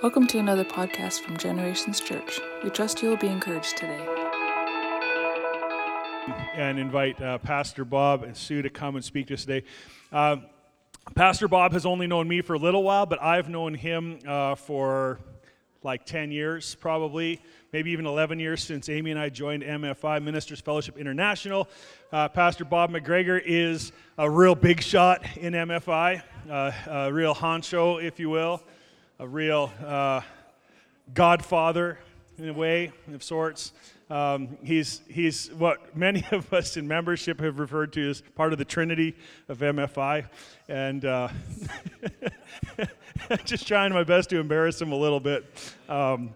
Welcome to another podcast from Generations Church. We trust you will be encouraged today. And invite uh, Pastor Bob and Sue to come and speak to us today. Uh, Pastor Bob has only known me for a little while, but I've known him uh, for like 10 years, probably, maybe even 11 years since Amy and I joined MFI, Ministers Fellowship International. Uh, Pastor Bob McGregor is a real big shot in MFI, uh, a real honcho, if you will, a real uh, godfather in a way of sorts. Um, he's, he's what many of us in membership have referred to as part of the Trinity of MFI. And uh, just trying my best to embarrass him a little bit. Um,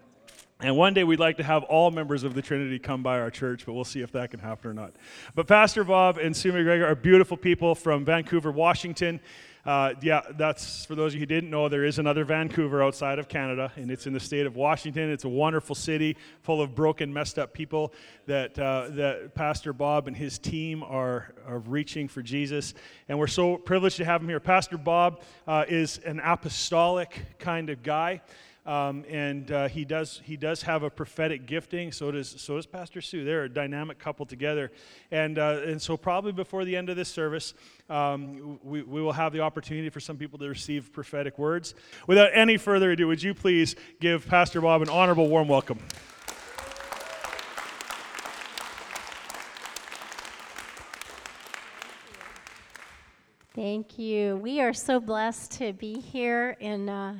and one day we'd like to have all members of the Trinity come by our church, but we'll see if that can happen or not. But Pastor Bob and Sue McGregor are beautiful people from Vancouver, Washington. Uh, yeah, that's for those of you who didn't know, there is another Vancouver outside of Canada, and it's in the state of Washington. It's a wonderful city full of broken, messed up people that, uh, that Pastor Bob and his team are, are reaching for Jesus. And we're so privileged to have him here. Pastor Bob uh, is an apostolic kind of guy. Um, and uh, he does he does have a prophetic gifting. So does so does Pastor Sue. They're a dynamic couple together, and uh, and so probably before the end of this service, um, we we will have the opportunity for some people to receive prophetic words. Without any further ado, would you please give Pastor Bob an honorable warm welcome? Thank you. We are so blessed to be here in. Uh,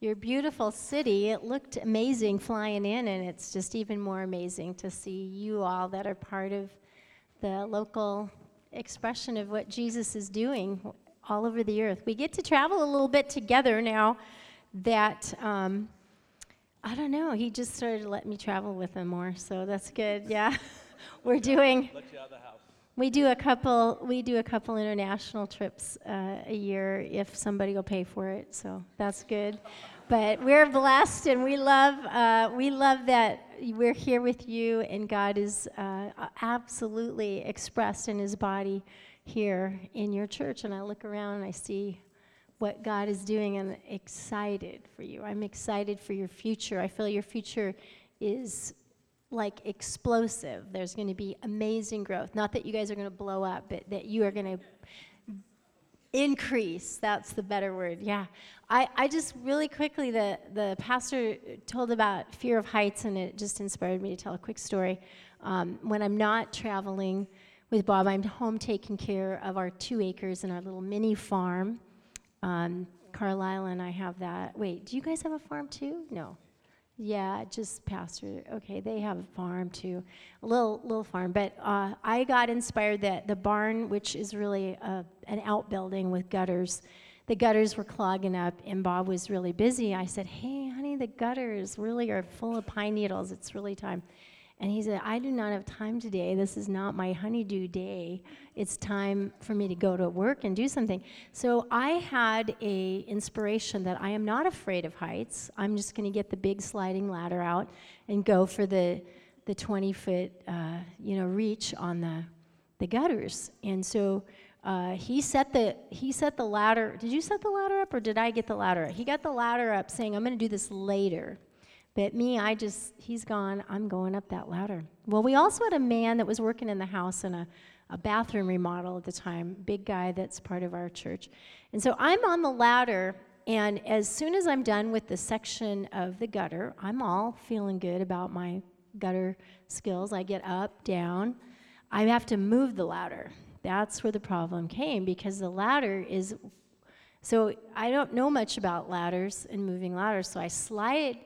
your beautiful city. It looked amazing flying in, and it's just even more amazing to see you all that are part of the local expression of what Jesus is doing all over the earth. We get to travel a little bit together now that, um, I don't know, he just started to let me travel with him more, so that's good. Yeah. We're doing. We do a couple. We do a couple international trips uh, a year if somebody will pay for it. So that's good. But we're blessed, and we love. Uh, we love that we're here with you, and God is uh, absolutely expressed in His body here in your church. And I look around and I see what God is doing, and excited for you. I'm excited for your future. I feel your future is like explosive. There's going to be amazing growth. Not that you guys are going to blow up, but that you are going to increase. That's the better word. Yeah. I, I just really quickly, the, the pastor told about fear of heights, and it just inspired me to tell a quick story. Um, when I'm not traveling with Bob, I'm home taking care of our two acres and our little mini farm. Um, Carlisle and I have that. Wait, do you guys have a farm too? No. Yeah, just pastor. Okay, they have a farm too, a little little farm. But uh, I got inspired that the barn, which is really a, an outbuilding with gutters, the gutters were clogging up, and Bob was really busy. I said, "Hey, honey, the gutters really are full of pine needles. It's really time." And he said, I do not have time today. This is not my honeydew day. It's time for me to go to work and do something. So I had a inspiration that I am not afraid of heights. I'm just going to get the big sliding ladder out and go for the the 20 foot uh, you know reach on the the gutters. And so uh, he set the he set the ladder. Did you set the ladder up or did I get the ladder? He got the ladder up, saying, "I'm going to do this later." But me, I just, he's gone, I'm going up that ladder. Well, we also had a man that was working in the house in a, a bathroom remodel at the time, big guy that's part of our church. And so I'm on the ladder, and as soon as I'm done with the section of the gutter, I'm all feeling good about my gutter skills. I get up, down. I have to move the ladder. That's where the problem came because the ladder is so I don't know much about ladders and moving ladders, so I slide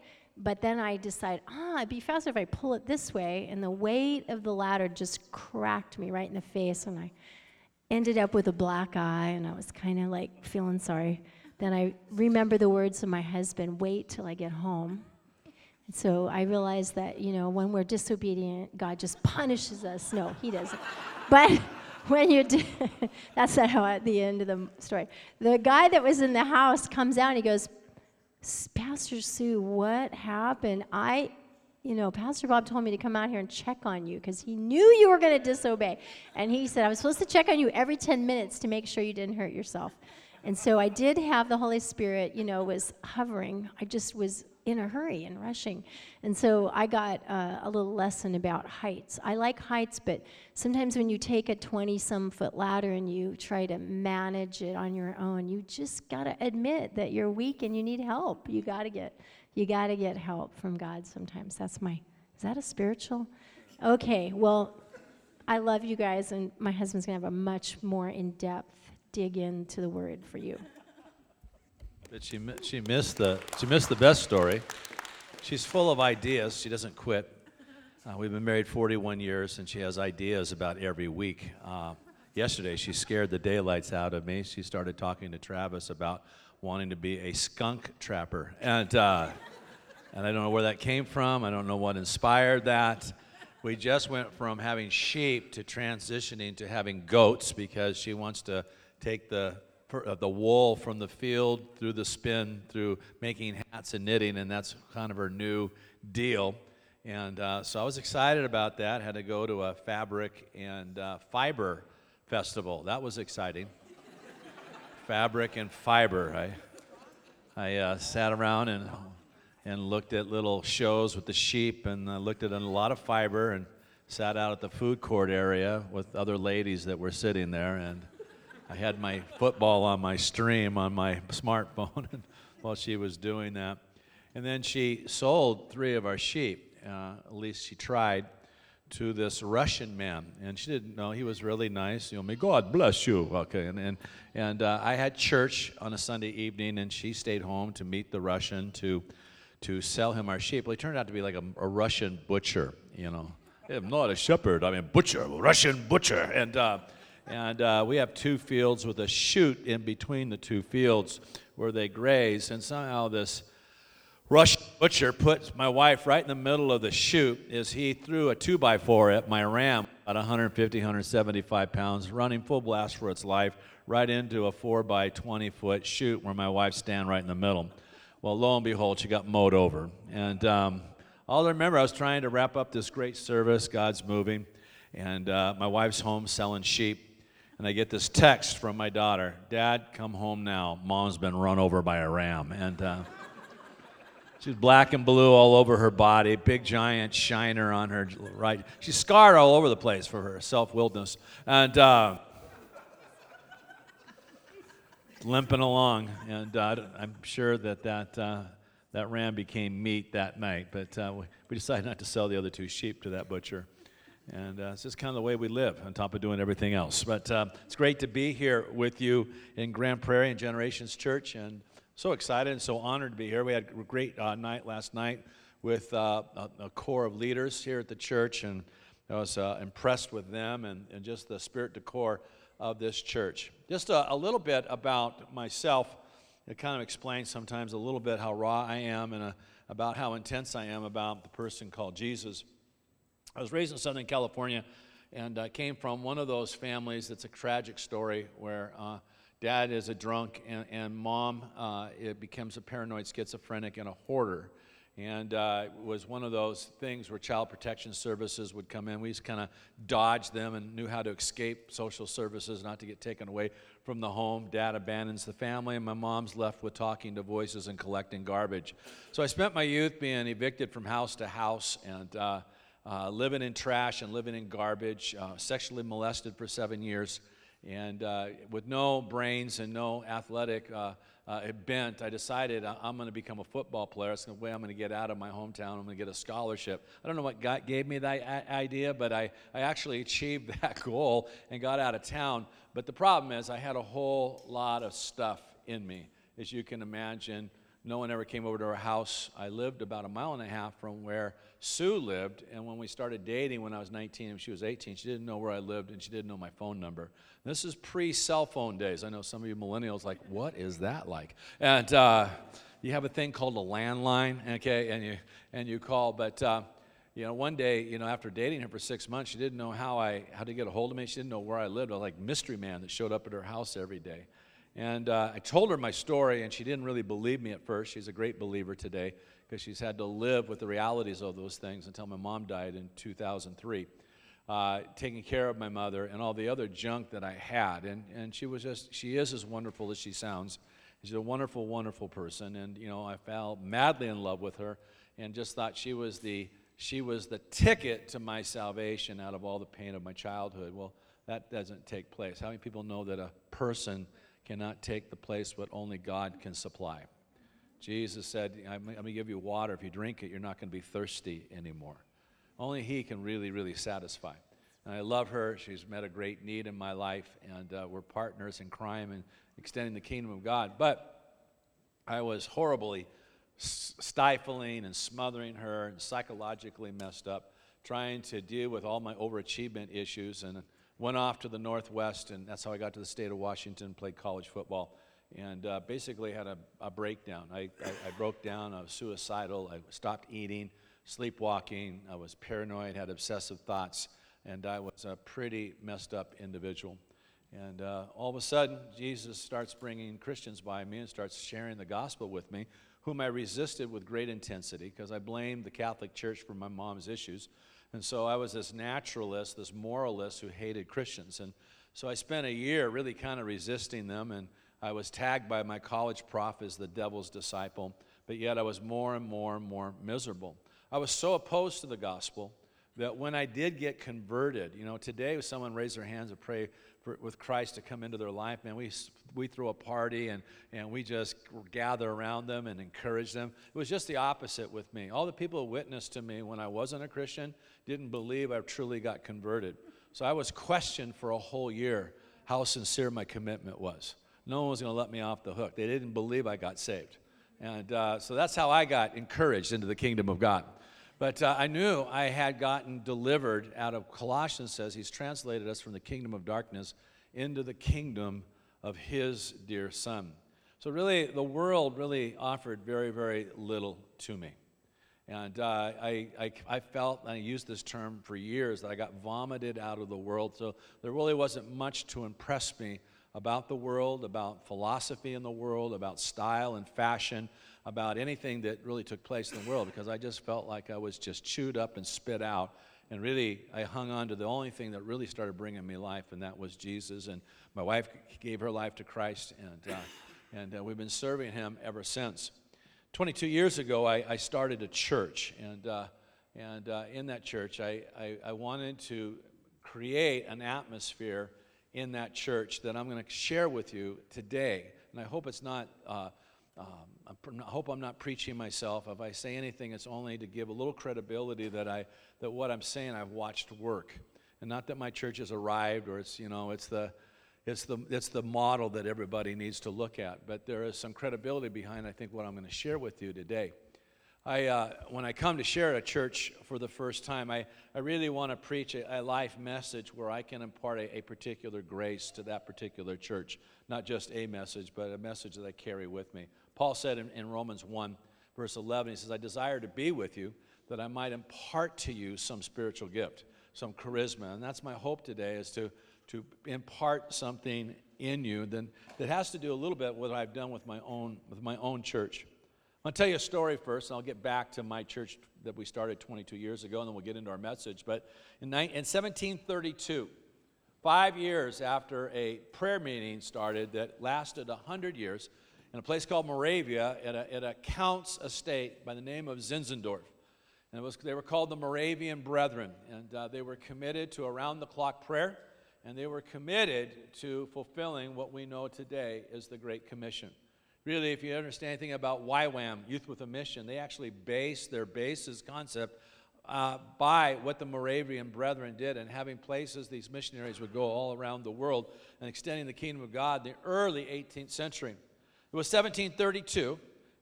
but then I decide, ah, it'd be faster if I pull it this way. And the weight of the ladder just cracked me right in the face. And I ended up with a black eye. And I was kind of like feeling sorry. Then I remember the words of my husband wait till I get home. And so I realized that, you know, when we're disobedient, God just punishes us. No, He doesn't. but when you do, that's how at the end of the story. The guy that was in the house comes out and he goes, Pastor Sue, what happened? I, you know, Pastor Bob told me to come out here and check on you because he knew you were going to disobey. And he said, I was supposed to check on you every 10 minutes to make sure you didn't hurt yourself. And so I did have the Holy Spirit, you know, was hovering. I just was in a hurry and rushing. And so I got uh, a little lesson about heights. I like heights, but sometimes when you take a 20 some foot ladder and you try to manage it on your own, you just got to admit that you're weak and you need help. You got to get you got to get help from God sometimes. That's my Is that a spiritual? Okay, well, I love you guys and my husband's going to have a much more in-depth dig into the word for you. But she, she, missed the, she missed the best story. She's full of ideas. She doesn't quit. Uh, we've been married 41 years, and she has ideas about every week. Uh, yesterday, she scared the daylights out of me. She started talking to Travis about wanting to be a skunk trapper. And, uh, and I don't know where that came from. I don't know what inspired that. We just went from having sheep to transitioning to having goats because she wants to take the the wool from the field through the spin through making hats and knitting, and that's kind of her new deal. And uh, so I was excited about that. Had to go to a fabric and uh, fiber festival. That was exciting. fabric and fiber. I, I uh, sat around and, and looked at little shows with the sheep and uh, looked at a lot of fiber and sat out at the food court area with other ladies that were sitting there. And I had my football on my stream on my smartphone while she was doing that. And then she sold three of our sheep, uh, at least she tried, to this Russian man. And she didn't know he was really nice. You know, may God bless you. Okay. And, and, and uh, I had church on a Sunday evening, and she stayed home to meet the Russian to, to sell him our sheep. Well, he turned out to be like a, a Russian butcher, you know. I'm not a shepherd, I mean, butcher, Russian butcher. And, uh, and uh, we have two fields with a chute in between the two fields where they graze. And somehow this Russian butcher put my wife right in the middle of the chute as he threw a two by four at my ram, about 150, 175 pounds, running full blast for its life, right into a four by 20 foot chute where my wife stand right in the middle. Well, lo and behold, she got mowed over. And um, all I remember, I was trying to wrap up this great service. God's moving. And uh, my wife's home selling sheep and I get this text from my daughter Dad, come home now. Mom's been run over by a ram. And uh, she's black and blue all over her body, big giant shiner on her right. She's scarred all over the place for her self willedness. And uh, limping along. And uh, I'm sure that that, uh, that ram became meat that night. But uh, we decided not to sell the other two sheep to that butcher. And uh, it's just kind of the way we live on top of doing everything else. But uh, it's great to be here with you in Grande Prairie and Generations Church. And so excited and so honored to be here. We had a great uh, night last night with uh, a, a, core of leaders here at the church. And I was uh, impressed with them and, and just the esprit de corps of this church. Just a, a little bit about myself. It kind of explains sometimes a little bit how raw I am and uh, about how intense I am about the person called Jesus. I was raised in Southern California and uh, came from one of those families that's a tragic story where uh, dad is a drunk and, and mom uh, it becomes a paranoid schizophrenic and a hoarder. And uh, it was one of those things where child protection services would come in. We just kind of dodged them and knew how to escape social services, not to get taken away from the home. Dad abandons the family, and my mom's left with talking to voices and collecting garbage. So I spent my youth being evicted from house to house and uh, uh, living in trash and living in garbage, uh, sexually molested for seven years, and uh, with no brains and no athletic uh, uh, bent, I decided I'm going to become a football player. It's the way I'm going to get out of my hometown. I'm going to get a scholarship. I don't know what God gave me that idea, but I, I actually achieved that goal and got out of town. But the problem is, I had a whole lot of stuff in me, as you can imagine. No one ever came over to our house. I lived about a mile and a half from where Sue lived, and when we started dating when I was 19 and she was 18, she didn't know where I lived and she didn't know my phone number. This is pre cell phone days. I know some of you millennials like, what is that like? And uh, you have a thing called a landline, okay, and you and you call, but. Uh, you know, one day, you know, after dating her for six months, she didn't know how I how to get a hold of me. She didn't know where I lived. I was like mystery man that showed up at her house every day. And uh, I told her my story, and she didn't really believe me at first. She's a great believer today because she's had to live with the realities of those things until my mom died in 2003. uh, taking care of my mother and all the other junk that I had. And, and she was just, she is as wonderful as she sounds. She's a wonderful, wonderful person. And, you know, I fell madly in love with her and just thought she was the, she was the ticket to my salvation out of all the pain of my childhood. Well, that doesn't take place. How many people know that a person cannot take the place what only God can supply? Jesus said, I'm, going to give you water. If you drink it, you're not going to be thirsty anymore. Only He can really, really satisfy. And I love her. She's met a great need in my life, and uh, we're partners in crime and extending the kingdom of God. But I was horribly stifling and smothering her and psychologically messed up, trying to deal with all my overachievement issues, and went off to the Northwest, and that's how I got to the state of Washington, played college football, and uh, basically had a, a breakdown. I, I, I broke down, I was suicidal, I stopped eating sleepwalking, I was paranoid, had obsessive thoughts, and I was a pretty messed up individual. And uh, all of a sudden, Jesus starts bringing Christians by me and starts sharing the gospel with me, whom I resisted with great intensity because I blamed the Catholic Church for my mom's issues. And so I was this naturalist, this moralist who hated Christians. And so I spent a year really kind of resisting them, and I was tagged by my college prof as the devil's disciple, but yet I was more and more and more miserable. I was so opposed to the gospel that when I did get converted, you know, today if someone raised their hands and pray for, with Christ to come into their life, man, we, we throw a party and, and we just gather around them and encourage them. It was just the opposite with me. All the people who witnessed to me when I wasn't a Christian didn't believe I truly got converted. So I was questioned for a whole year how sincere my commitment was. No one was going to let me off the hook. They didn't believe I got saved. And uh, so that's how I got encouraged into the kingdom of God. But uh, I knew I had gotten delivered out of Colossians says he's translated us from the kingdom of darkness into the kingdom of his dear son. So really, the world really offered very, very little to me. And uh, I, I, I, felt, and I used this term for years, that I got vomited out of the world. So there really wasn't much to impress me about the world, about philosophy in the world, about style and fashion about anything that really took place in the world because I just felt like I was just chewed up and spit out. And really, I hung on to the only thing that really started bringing me life, and that was Jesus. And my wife gave her life to Christ, and, uh, and uh, we've been serving Him ever since. 22 years ago, I, I started a church, and, uh, and uh, in that church, I, I, I wanted to create an atmosphere in that church that I'm going to share with you today. And I hope it's not uh, um, I hope I'm not preaching myself. If I say anything, it's only to give a little credibility that I that what I'm saying I've watched work, and not that my church has arrived or it's you know it's the it's the it's the model that everybody needs to look at. But there is some credibility behind I think what I'm going to share with you today. I, uh, when I come to share at a church for the first time, I, I really want to preach a, a life message where I can impart a, a particular grace to that particular church. Not just a message, but a message that I carry with me. Paul said in, in Romans 1, verse 11, he says, I desire to be with you that I might impart to you some spiritual gift, some charisma. And that's my hope today is to, to impart something in you that has to do a little bit with what I've done with my own, with my own church. I'll tell you a story first, and I'll get back to my church that we started 22 years ago, and then we'll get into our message. But in, in 1732, five years after a prayer meeting started that lasted 100 years, in a place called Moravia at a, at a count's estate by the name of Zinzendorf. And was, they were called the Moravian Brethren, and uh, they were committed to around the clock prayer, and they were committed to fulfilling what we know today is the Great Commission. Really, if you understand anything about YWAM, Youth with a Mission, they actually base their basis concept uh, by what the Moravian Brethren did and having places these missionaries would go all around the world and extending the kingdom of God in the early 18th century. It was 1732,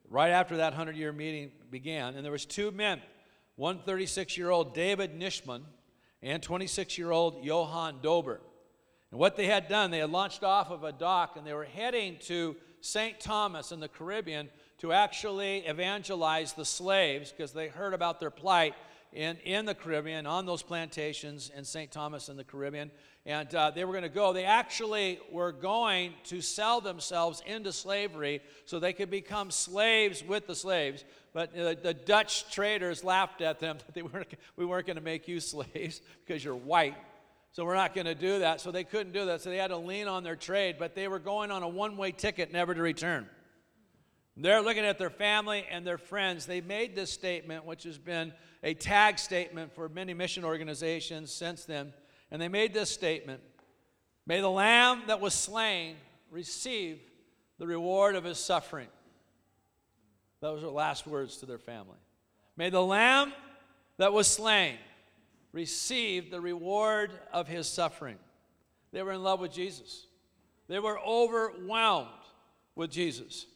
right after that 100 year meeting began, and there was two men, one 36 year old David Nitschmann and 26 year old Johann Dober. And what they had done, they had launched off of a dock and they were heading to St. Thomas in the Caribbean to actually evangelize the slaves because they heard about their plight in, in the Caribbean, on those plantations in St. Thomas in the Caribbean. And uh, they were going to go. They actually were going to sell themselves into slavery so they could become slaves with the slaves. But uh, the Dutch traders laughed at them that they weren't, we weren't going to make you slaves because you're white. So we're not going to do that. So they couldn't do that. So they had to lean on their trade. But they were going on a one way ticket, never to return. They're looking at their family and their friends. They made this statement, which has been a tag statement for many mission organizations since then. And they made this statement May the lamb that was slain receive the reward of his suffering. Those are last words to their family. May the lamb that was slain receive the reward of his suffering. They were in love with Jesus, they were overwhelmed with Jesus.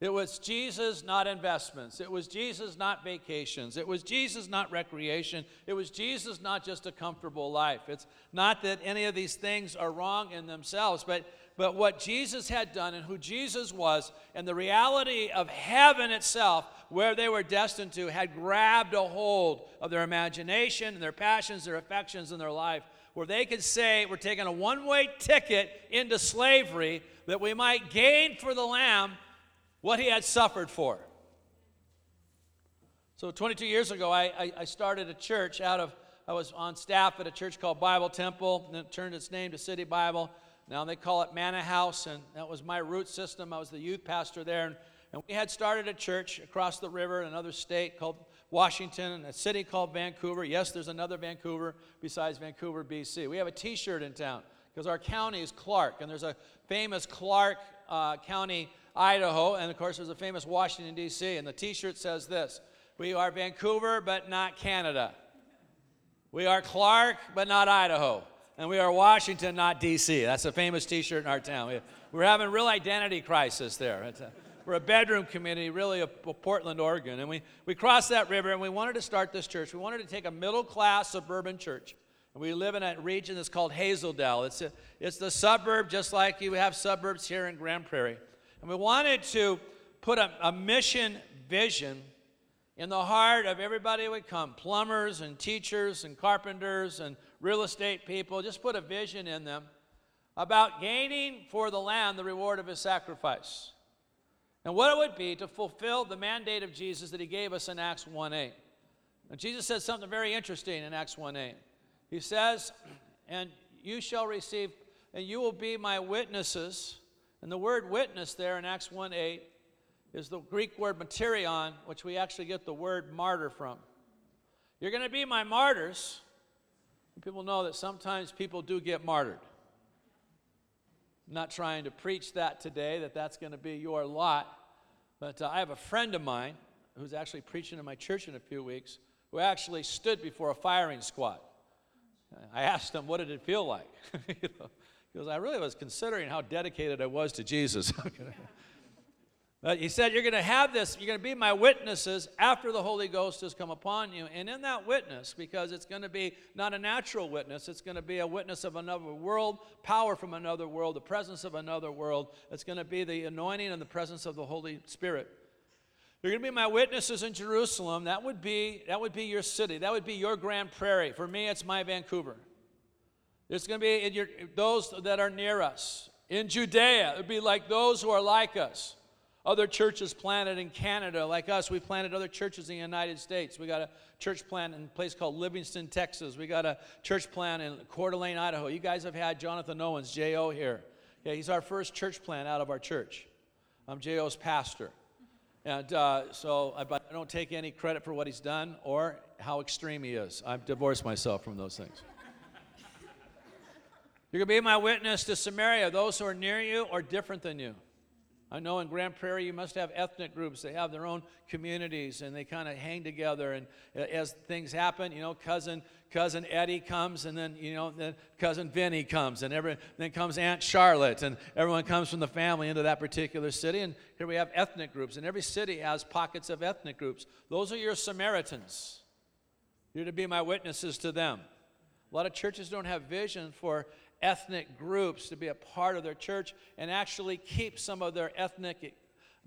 It was Jesus, not investments. It was Jesus, not vacations. It was Jesus, not recreation. It was Jesus, not just a comfortable life. It's not that any of these things are wrong in themselves, but, but what Jesus had done and who Jesus was and the reality of heaven itself, where they were destined to, had grabbed a hold of their imagination and their passions, their affections, and their life, where they could say, We're taking a one way ticket into slavery that we might gain for the Lamb what he had suffered for. So 22 years ago, I, I, I, started a church out of, I was on staff at a church called Bible Temple, and it turned its name to City Bible. Now they call it Mannahouse, and that was my root system. I was the youth pastor there, and, and we had started a church across the river in another state called Washington, and a city called Vancouver. Yes, there's another Vancouver besides Vancouver, BC. We have a t shirt in town because our county is Clark, and there's a famous Clark uh, County Idaho, and of course, there's a famous Washington, D.C., and the t shirt says this We are Vancouver, but not Canada. We are Clark, but not Idaho. And we are Washington, not D.C. That's a famous t shirt in our town. We, are having a real identity crisis there. A, we're a bedroom community, really, of Portland, Oregon. And we, we crossed that river and we wanted to start this church. We wanted to take a middle class suburban church. And we live in a region that's called Hazel Dell. It's, a, it's the suburb, just like you have suburbs here in Grande Prairie. And we wanted to put a, a mission vision in the heart of everybody who would come plumbers and teachers and carpenters and real estate people. Just put a vision in them about gaining for the land the reward of his sacrifice. And what it would be to fulfill the mandate of Jesus that he gave us in Acts 1 8. And Jesus said something very interesting in Acts 1 8. He says, And you shall receive, and you will be my witnesses and the word witness there in Acts 1 8 is the Greek word martyrion, which we actually get the word martyr from. You're going to be my martyrs. People know that sometimes people do get martyred. I'm not trying to preach that today, that that's going to be your lot. But uh, I have a friend of mine who's actually preaching in my church in a few weeks who actually stood before a firing squad. I asked him, What did it feel like? you know, because I really was considering how dedicated I was to Jesus. but he said, You're going to have this, you're going to be my witnesses after the Holy Ghost has come upon you. And in that witness, because it's going to be not a natural witness, it's going to be a witness of another world, power from another world, the presence of another world. It's going to be the anointing and the presence of the Holy Spirit. You're going to be my witnesses in Jerusalem. That would be that would be your city. That would be your Grande Prairie. For me, it's my Vancouver. It's going to be in your, those that are near us. In Judea, it would be like those who are like us. Other churches planted in Canada, like us, we planted other churches in the United States. We got a church plant in a place called Livingston, Texas. We got a church plant in Coeur d'Alene, Idaho. You guys have had Jonathan Owens, J.O. here. Yeah, he's our first church plant out of our church. I'm J.O.'s pastor. And uh, so, I, I don't take any credit for what he's done or how extreme he is. I've divorced myself from those things. You're going to be my witness to Samaria, those who are near you or different than you. I know in Grande Prairie you must have ethnic groups. They have their own communities and they kind of hang together. And uh, as things happen, you know, cousin cousin Eddie comes, and then you know, then cousin Vinny comes, and every, then comes Aunt Charlotte, and everyone comes from the family into that particular city. And here we have ethnic groups, and every city has pockets of ethnic groups. Those are your Samaritans. You're to be my witnesses to them. A lot of churches don't have vision for ethnic groups to be a part of their church and actually keep some of their ethnic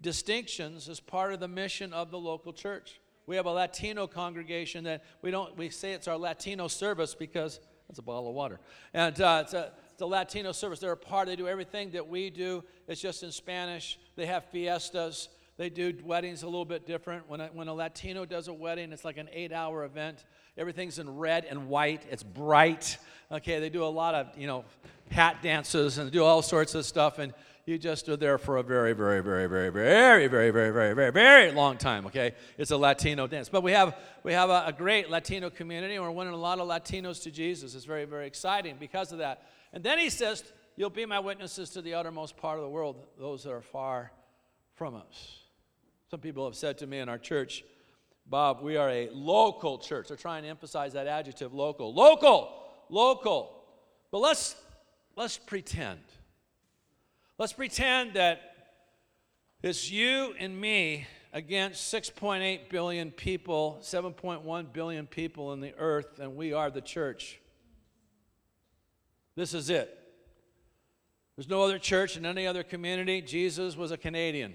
distinctions as part of the mission of the local church. We have a Latino congregation that we don't, we say it's our Latino service because that's a bottle of water. And uh, it's, a, a Latino service. They're a part, they do everything that we do. It's just in Spanish. They have fiestas. They do weddings a little bit different. When a, when a Latino does a wedding, it's like an eight hour event. Everything's in red and white, it's bright. Okay, they do a lot of, you know, hat dances and do all sorts of stuff. And you just are there for a very, very, very, very, very, very, very, very, very, very long time. Okay, it's a Latino dance, but we have we have a, a great Latino community, and we're winning a lot of Latinos to Jesus. It's very, very exciting because of that. And then he says, "You'll be my witnesses to the uttermost part of the world, those that are far from us." Some people have said to me in our church, Bob, we are a local church. They're trying to emphasize that adjective local. Local, local. But let's let's pretend Let's pretend that it's you and me against 6.8 billion people, 7.1 billion people in the earth, and we are the church. This is it. There's no other church in any other community. Jesus was a Canadian,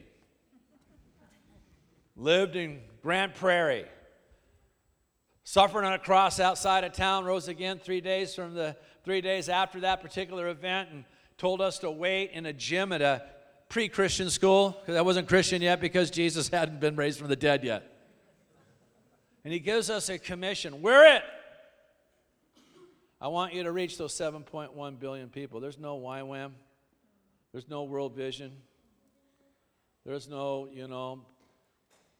lived in Grande Prairie, suffered on a cross outside of town, rose again three days from the three days after that particular event, and told us to wait in a gym at a pre Christian school, because I wasn't Christian yet because Jesus hadn't been raised from the dead yet. And he gives us a commission. We're it. I want you to reach those 7.1 billion people. There's no YWAM. There's no World Vision. There's no, you know,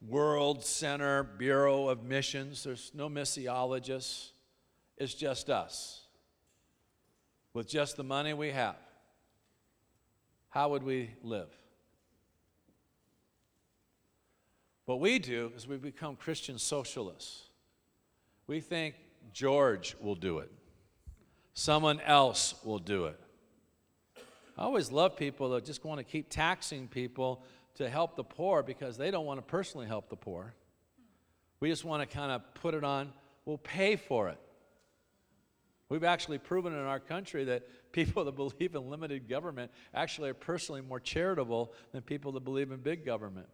World Center Bureau of Missions. There's no missiologists. It's just us with just the money we have how would we live? What we do is we become Christian socialists. We think George will do it, someone else will do it. I always love people that just want to keep taxing people to help the poor because they don't want to personally help the poor. We just want to kind of put it on, we'll pay for it. We've actually proven in our country that people that believe in limited government actually are personally more charitable than people that believe in big government.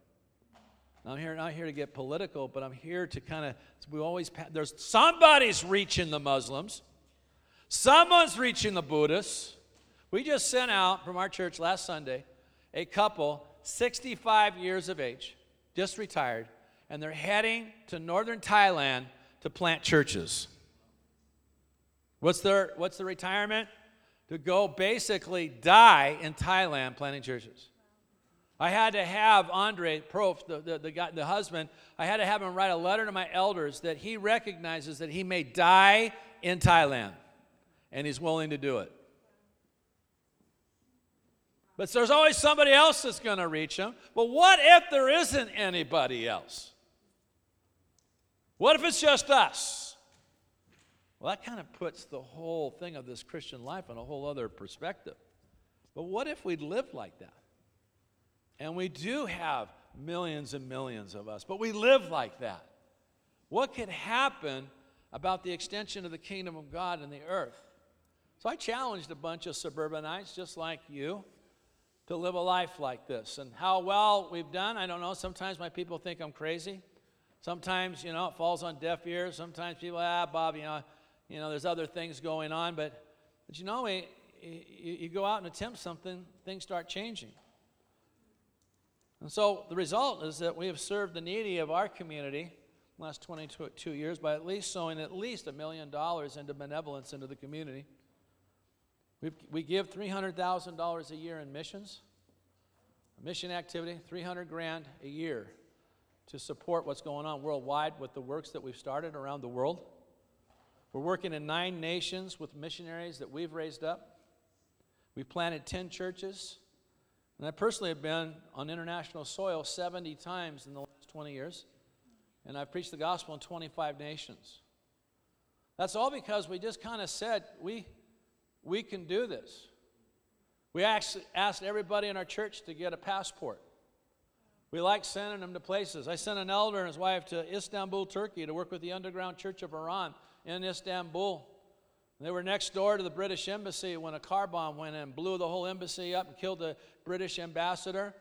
I'm here not here to get political, but I'm here to kind of we always there's somebody's reaching the Muslims, someone's reaching the Buddhists. We just sent out from our church last Sunday a couple, 65 years of age, just retired, and they're heading to northern Thailand to plant churches. What's their what's the retirement? To go basically die in Thailand planting churches. I had to have Andre Prof, the, the, the, guy, the husband, I had to have him write a letter to my elders that he recognizes that he may die in Thailand and he's willing to do it. But there's always somebody else that's going to reach them. But what if there isn't anybody else? What if it's just us? Well, that kind of puts the whole thing of this Christian life in a whole other perspective. But what if we lived like that? And we do have millions and millions of us, but we live like that. What could happen about the extension of the kingdom of God in the earth? So I challenged a bunch of suburbanites just like you to live a life like this. And how well we've done, I don't know. Sometimes my people think I'm crazy. Sometimes, you know, it falls on deaf ears. Sometimes people, ah, Bob, you know, you know, there's other things going on, but, but you know, we, you, you go out and attempt something, things start changing. And so the result is that we have served the needy of our community last 22 years by at least sowing at least a million dollars into benevolence into the community. We we give $300,000 a year in missions, mission activity, 300 grand a year to support what's going on worldwide with the works that we've started around the world. We're working in nine nations with missionaries that we've raised up. We've planted 10 churches. And I personally have been on international soil 70 times in the last 20 years. And I've preached the gospel in 25 nations. That's all because we just kind of said, we, we can do this. We actually asked everybody in our church to get a passport. We like sending them to places. I sent an elder and his wife to Istanbul, Turkey to work with the underground church of Iran in Istanbul. They were next door to the British embassy when a car bomb went in, blew the whole embassy up, and killed the British ambassador.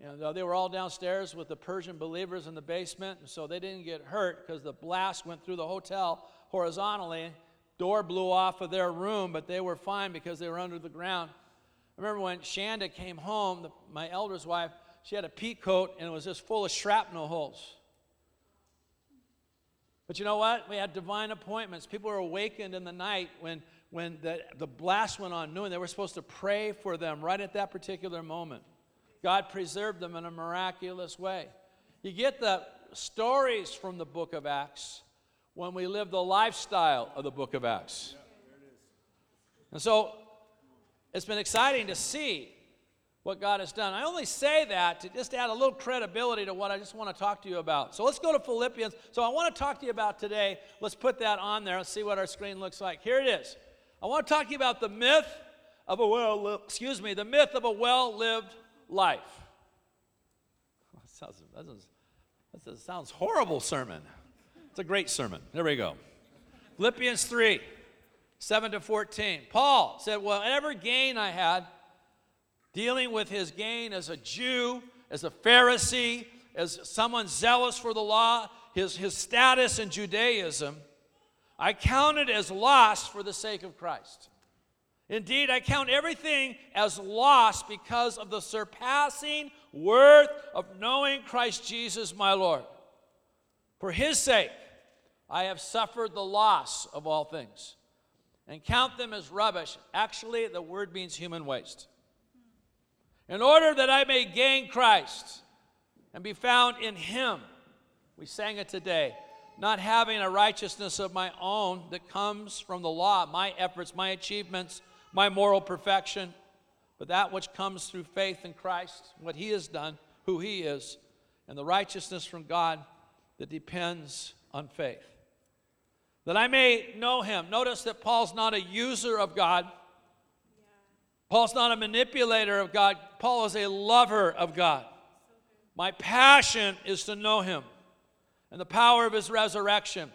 And they were all downstairs with the Persian believers in the basement, and so they didn't get hurt because the blast went through the hotel horizontally. Door blew off of their room, but they were fine because they were under the ground. I remember when Shanda came home, the, my elder's wife, she had a pea coat and it was just full of shrapnel holes. But you know what? We had divine appointments. People were awakened in the night when, when the, the blast went on noon. They were supposed to pray for them right at that particular moment. God preserved them in a miraculous way. You get the stories from the book of Acts when we live the lifestyle of the book of Acts. And so it's been exciting to see what God has done. I only say that to just add a little credibility to what I just want to talk to you about. So let's go to Philippians. So I want to talk to you about today. Let's put that on there. Let's see what our screen looks like. Here it is. I want to talk to you about the myth of a well, excuse me, the myth of a well-lived life. That sounds, that, sounds, that sounds horrible sermon. It's a great sermon. There we go. Philippians 3, 7 to 14. Paul said, Whatever gain I had, dealing with his gain as a Jew, as a Pharisee, as someone zealous for the law, his, his status in Judaism, I counted as lost for the sake of Christ. Indeed, I count everything as lost because of the surpassing worth of knowing Christ Jesus my Lord. For his sake, I have suffered the loss of all things and count them as rubbish. Actually, the word means human waste in order that I may gain Christ and be found in Him. We sang it today. Not having a righteousness of my own that comes from the law, my efforts, my achievements, my moral perfection, but that which comes through faith in Christ, what He has done, who He is, and the righteousness from God that depends on faith. That I may know Him. Notice that Paul's not a user of God Paul's not a manipulator of God, Paul is a lover of God. My passion is to know him and the power of his resurrection.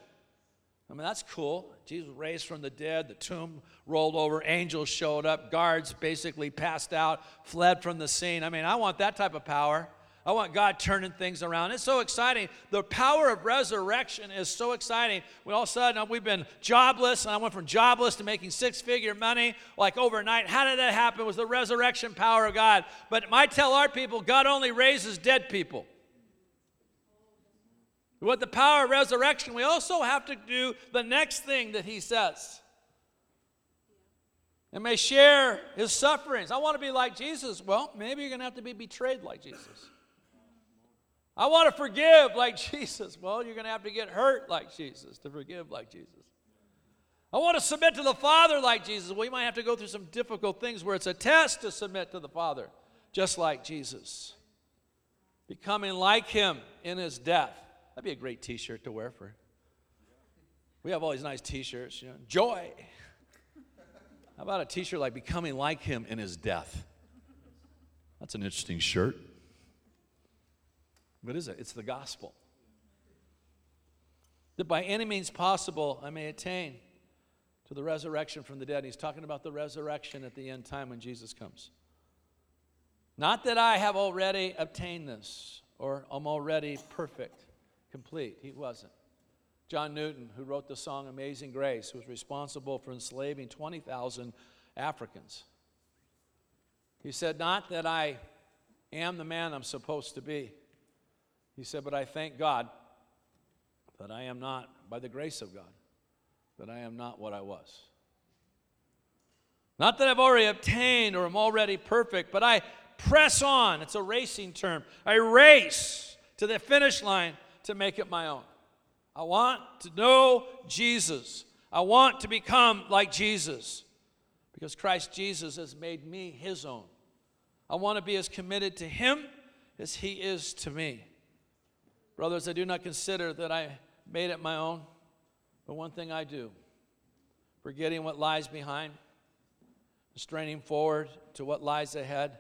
I mean, that's cool. Jesus raised from the dead, the tomb rolled over, angels showed up, guards basically passed out, fled from the scene. I mean, I want that type of power. I want God turning things around. It's so exciting. The power of resurrection is so exciting. We all of a sudden uh, we've been jobless, and I went from jobless to making six-figure money like overnight. How did that happen? It was the resurrection power of God. But I tell our people, God only raises dead people. With the power of resurrection, we also have to do the next thing that He says. And may share his sufferings. I want to be like Jesus. Well, maybe you're going to have to be betrayed like Jesus. I want to forgive like Jesus. Well, you're going to have to get hurt like Jesus to forgive like Jesus. I want to submit to the Father like Jesus. Well, you might have to go through some difficult things where it's a test to submit to the Father, just like Jesus. Becoming like Him in His death. That'd be a great t shirt to wear for. We have all these nice t shirts, you know, joy. How about a t shirt like becoming like Him in His death? That's an interesting shirt. What is it? It's the gospel. That by any means possible I may attain to the resurrection from the dead. He's talking about the resurrection at the end time when Jesus comes. Not that I have already obtained this or I'm already perfect, complete. He wasn't. John Newton, who wrote the song Amazing Grace, was responsible for enslaving 20,000 Africans. He said, Not that I am the man I'm supposed to be, he said, But I thank God that I am not, by the grace of God, that I am not what I was. Not that I've already obtained or am already perfect, but I press on. It's a racing term. I race to the finish line to make it my own. I want to know Jesus. I want to become like Jesus because Christ Jesus has made me his own. I want to be as committed to him as he is to me. Brothers, I do not consider that I made it my own, but one thing I do forgetting what lies behind, straining forward to what lies ahead,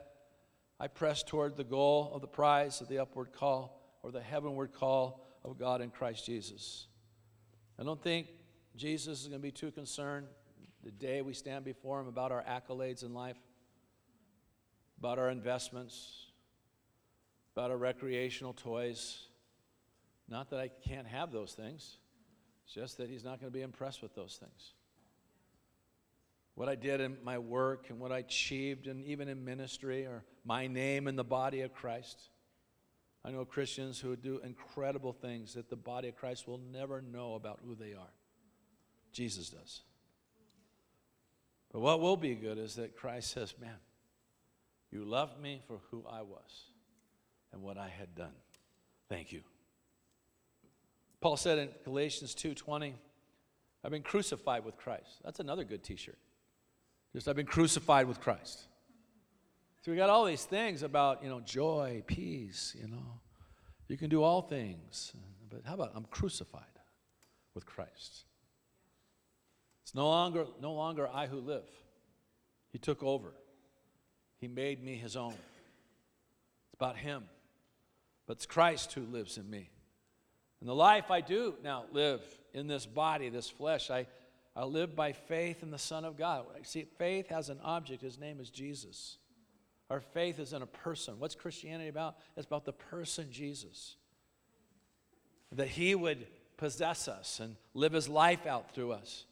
I press toward the goal of the prize of the upward call or the heavenward call of God in Christ Jesus. I don't think Jesus is going to be too concerned the day we stand before Him about our accolades in life, about our investments, about our recreational toys. Not that I can't have those things, it's just that he's not going to be impressed with those things. What I did in my work and what I achieved, and even in ministry, or my name in the body of Christ. I know Christians who do incredible things that the body of Christ will never know about who they are. Jesus does. But what will be good is that Christ says, Man, you loved me for who I was and what I had done. Thank you. Paul said in Galatians 2:20, I've been crucified with Christ. That's another good t-shirt. Just I've been crucified with Christ. So we got all these things about, you know, joy, peace, you know. You can do all things. But how about I'm crucified with Christ? It's no longer no longer I who live. He took over. He made me his own. It's about him. But it's Christ who lives in me. And the life I do now live in this body, this flesh, I, I live by faith in the Son of God. See, faith has an object. His name is Jesus. Our faith is in a person. What's Christianity about? It's about the person Jesus. That he would possess us and live his life out through us.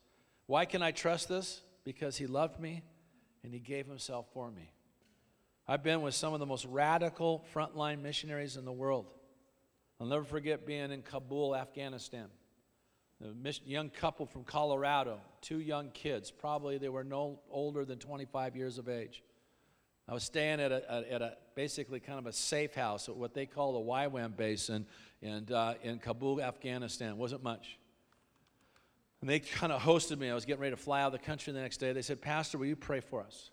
Why can I trust this? Because he loved me and he gave himself for me. I've been with some of the most radical frontline missionaries in the world. I'll never forget being in Kabul, Afghanistan. A young couple from Colorado, two young kids, probably they were no older than 25 years of age. I was staying at a, at a basically kind of a safe house at what they call the YWAM base in, in, uh, in Kabul, Afghanistan. Wasn't much. And they kind of hosted me. I was getting ready to fly out of the country the next day. They said, Pastor, will you pray for us?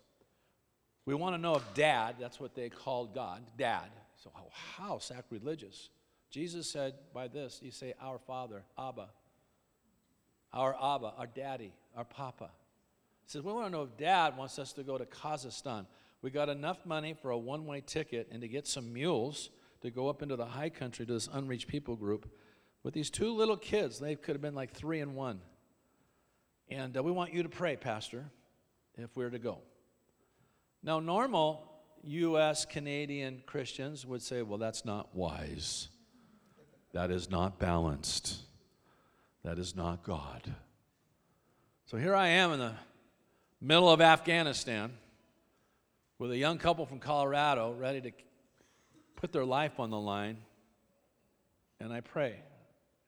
We want to know if dad, that's what they called God, dad. So, oh, how sacrilegious. Jesus said by this, you say, Our Father, Abba. Our Abba, our daddy, our papa. He says, We want to know if dad wants us to go to Kazakhstan. We got enough money for a one way ticket and to get some mules to go up into the high country to this unreached people group with these two little kids. They could have been like three and one. And uh, we want you to pray, Pastor, if we're to go. Now, normal U.S. Canadian Christians would say, well, that's not wise. That is not balanced. That is not God. So here I am in the middle of Afghanistan with a young couple from Colorado ready to put their life on the line. And I pray.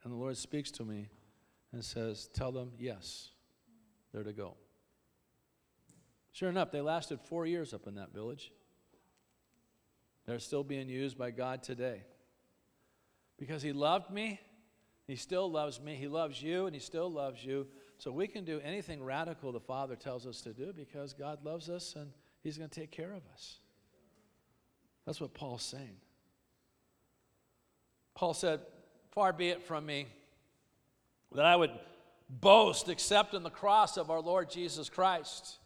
And the Lord speaks to me and says, Tell them yes, they're to go. Sure enough, they lasted four years up in that village. They're still being used by God today. Because He loved me, He still loves me, He loves you, and He still loves you. So we can do anything radical the Father tells us to do because God loves us and He's going to take care of us. That's what Paul's saying. Paul said, Far be it from me that I would boast except in the cross of our Lord Jesus Christ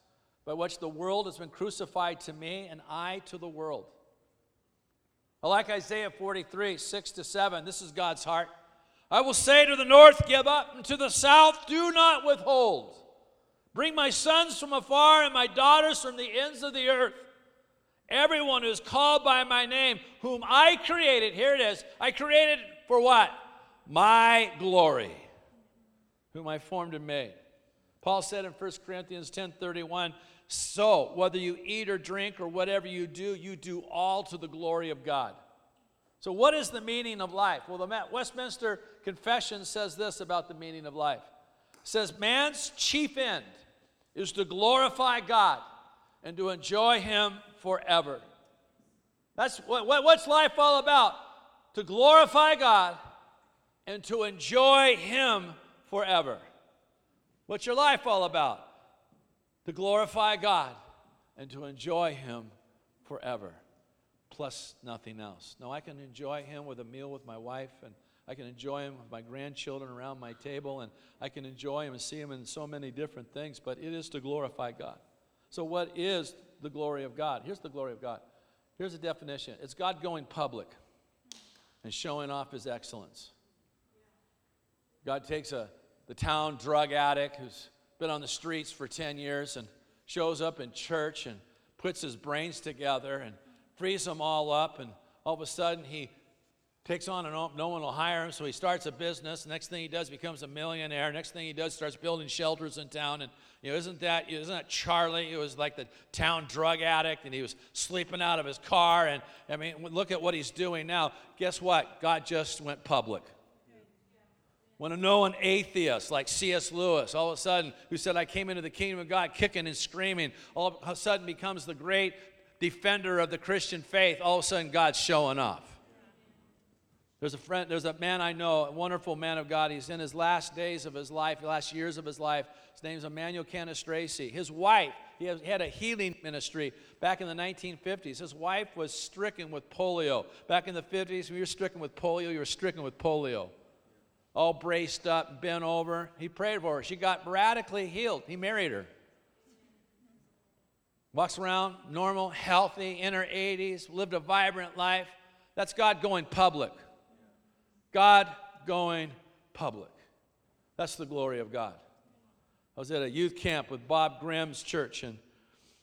by which the world has been crucified to me and I to the world. Like Isaiah 43, 6 to 7, this is God's heart. I will say to the north, Give up, and to the south, Do not withhold. Bring my sons from afar and my daughters from the ends of the earth. Everyone who is called by my name, whom I created, here it is, I created for what? My glory, whom I formed and made. Paul said in 1 Corinthians 10 31, so, whether you eat or drink or whatever you do, you do all to the glory of God. So, what is the meaning of life? Well, the Westminster Confession says this about the meaning of life. It says, Man's chief end is to glorify God and to enjoy Him forever. That's what, what, what's life all about? To glorify God and to enjoy Him forever. What's your life all about? To glorify God and to enjoy Him forever, plus nothing else. Now, I can enjoy Him with a meal with my wife, and I can enjoy Him with my grandchildren around my table, and I can enjoy Him and see Him in so many different things, but it is to glorify God. So, what is the glory of God? Here's the glory of God. Here's a definition it's God going public and showing off His excellence. God takes a, the town drug addict who's been on the streets for 10 years and shows up in church and puts his brains together and frees them all up and All of a sudden, he takes on and no one will hire him, so he starts a business. Next thing he does becomes a millionaire. Next thing he does starts building shelters in town. And you know, isn't that isn't that Charlie? He was like the town drug addict, and he was sleeping out of his car. And I mean, look at what he's doing now. Guess what? God just went public. When a known atheist like C.S. Lewis, all of a sudden, who said, I came into the kingdom of God kicking and screaming, all of a sudden becomes the great defender of the Christian faith, all of a sudden God's showing off. There's a friend, there's a man I know, a wonderful man of God. He's in his last days of his life, last years of his life. His name's Emmanuel Cannistraci. His wife, he had a healing ministry back in the 1950s. His wife was stricken with polio. Back in the 50s, when you were stricken with polio, you were stricken with polio. All braced up, bent over. He prayed for her. She got radically healed. He married her. Walks around normal, healthy, in her 80s, lived a vibrant life. That's God going public. God going public. That's the glory of God. I was at a youth camp with Bob Grimm's church, and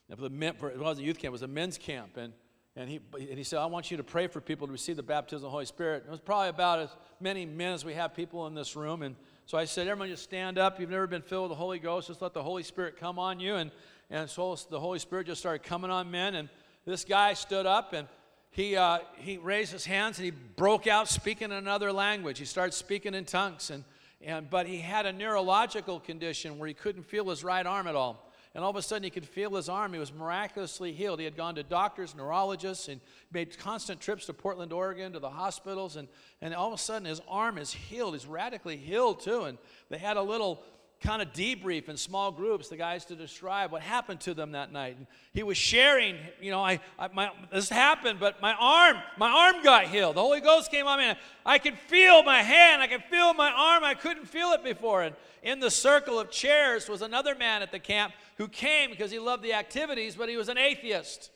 it wasn't a youth camp, it was a men's camp. And, and, he, and he said, I want you to pray for people to receive the baptism of the Holy Spirit. It was probably about as many men as we have people in this room. And so I said, Everyone just stand up. You've never been filled with the Holy Ghost. Just let the Holy Spirit come on you. And, and so the Holy Spirit just started coming on men. And this guy stood up and he, uh, he raised his hands and he broke out speaking in another language. He started speaking in tongues. And, and, but he had a neurological condition where he couldn't feel his right arm at all. And all of a sudden, he could feel his arm. He was miraculously healed. He had gone to doctors, neurologists, and made constant trips to Portland, Oregon, to the hospitals. And, and all of a sudden, his arm is healed. He's radically healed, too. And they had a little kind of debrief in small groups, the guys to describe what happened to them that night. And he was sharing, you know, I, I my, this happened, but my arm, my arm got healed. The Holy Ghost came on me. I could feel my hand, I could feel my arm. I couldn't feel it before. And in the circle of chairs was another man at the camp who came because he loved the activities, but he was an atheist.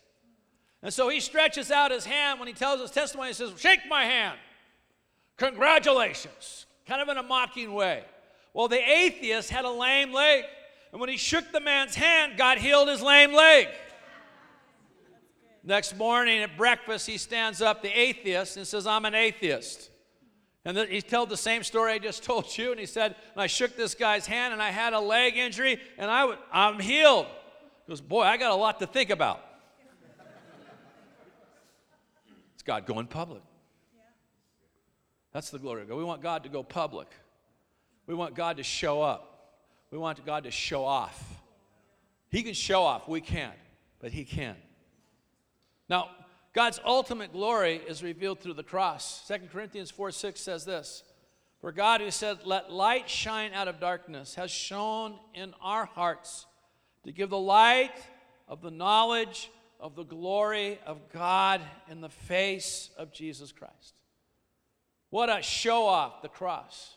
And so he stretches out his hand when he tells his testimony. He says, Shake my hand. Congratulations. Kind of in a mocking way. Well, the atheist had a lame leg. And when he shook the man's hand, God healed his lame leg. Next morning at breakfast, he stands up, the atheist, and says, I'm an atheist. And he told the same story I just told you. And he said, and I shook this guy's hand and I had a leg injury and I w- I'm healed. He goes, Boy, I got a lot to think about. it's God going public. That's the glory of God. We want God to go public. We want God to show up. We want God to show off. He can show off, we can't, but He can. Now, God's ultimate glory is revealed through the cross. 2 Corinthians 4 6 says this For God, who said, Let light shine out of darkness, has shone in our hearts to give the light of the knowledge of the glory of God in the face of Jesus Christ. What a show off, the cross.